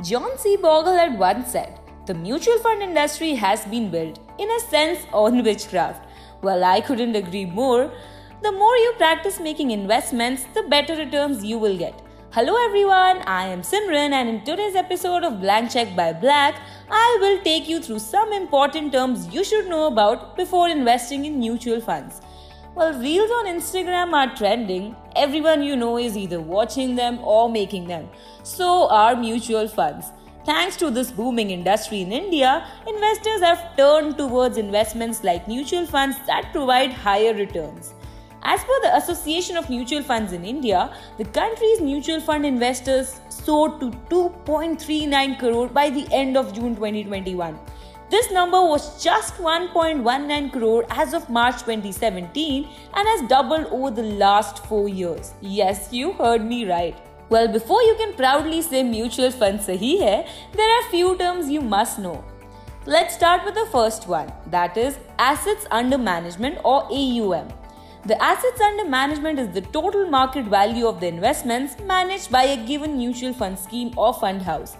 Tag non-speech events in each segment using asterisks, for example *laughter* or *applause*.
John C. Bogle had once said, The mutual fund industry has been built, in a sense, on witchcraft. Well, I couldn't agree more. The more you practice making investments, the better returns you will get. Hello everyone, I am Simran and in today's episode of Blank Check by Black, I will take you through some important terms you should know about before investing in mutual funds. While reels on Instagram are trending, everyone you know is either watching them or making them. So are mutual funds. Thanks to this booming industry in India, investors have turned towards investments like mutual funds that provide higher returns. As per the Association of Mutual Funds in India, the country's mutual fund investors soared to 2.39 crore by the end of June 2021. This number was just 1.19 crore as of March 2017 and has doubled over the last 4 years. Yes, you heard me right. Well, before you can proudly say mutual fund sahi hai, there are few terms you must know. Let's start with the first one, that is assets under management or AUM. The assets under management is the total market value of the investments managed by a given mutual fund scheme or fund house.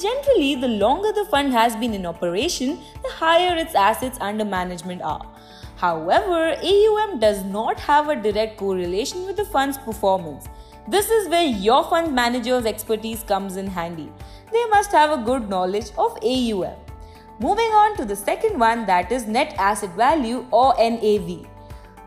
Generally, the longer the fund has been in operation, the higher its assets under management are. However, AUM does not have a direct correlation with the fund's performance. This is where your fund manager's expertise comes in handy. They must have a good knowledge of AUM. Moving on to the second one that is net asset value or NAV.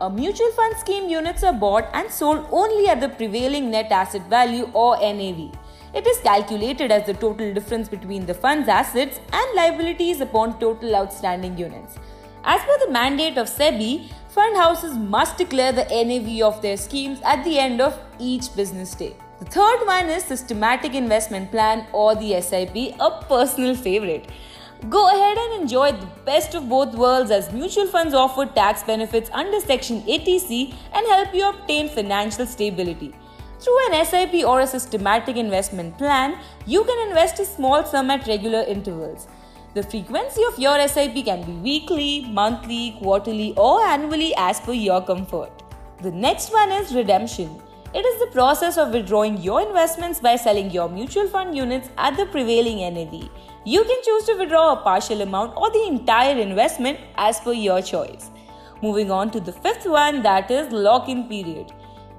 A mutual fund scheme units are bought and sold only at the prevailing net asset value or NAV. It is calculated as the total difference between the fund's assets and liabilities upon total outstanding units. As per the mandate of SEBI, fund houses must declare the NAV of their schemes at the end of each business day. The third one is systematic investment plan or the SIP, a personal favorite. Go ahead and enjoy the best of both worlds as mutual funds offer tax benefits under Section 80C and help you obtain financial stability. Through an SIP or a systematic investment plan, you can invest a small sum at regular intervals. The frequency of your SIP can be weekly, monthly, quarterly, or annually as per your comfort. The next one is redemption. It is the process of withdrawing your investments by selling your mutual fund units at the prevailing NAV. You can choose to withdraw a partial amount or the entire investment as per your choice. Moving on to the fifth one that is lock in period.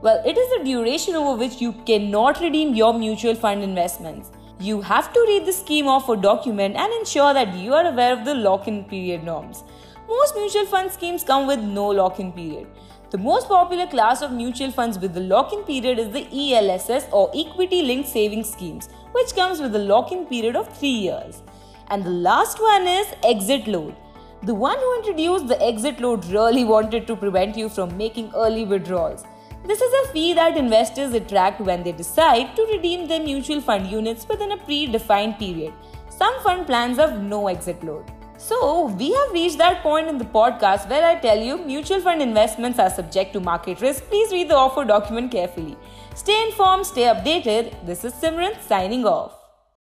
Well, it is the duration over which you cannot redeem your mutual fund investments. You have to read the scheme of a document and ensure that you are aware of the lock in period norms. Most mutual fund schemes come with no lock in period. The most popular class of mutual funds with the lock in period is the ELSS or Equity Linked Savings Schemes, which comes with a lock in period of 3 years. And the last one is exit load. The one who introduced the exit load really *laughs* wanted to prevent you from making early withdrawals. This is a fee that investors attract when they decide to redeem their mutual fund units within a predefined period. Some fund plans have no exit load. So, we have reached that point in the podcast where I tell you mutual fund investments are subject to market risk. Please read the offer document carefully. Stay informed, stay updated. This is Simran signing off.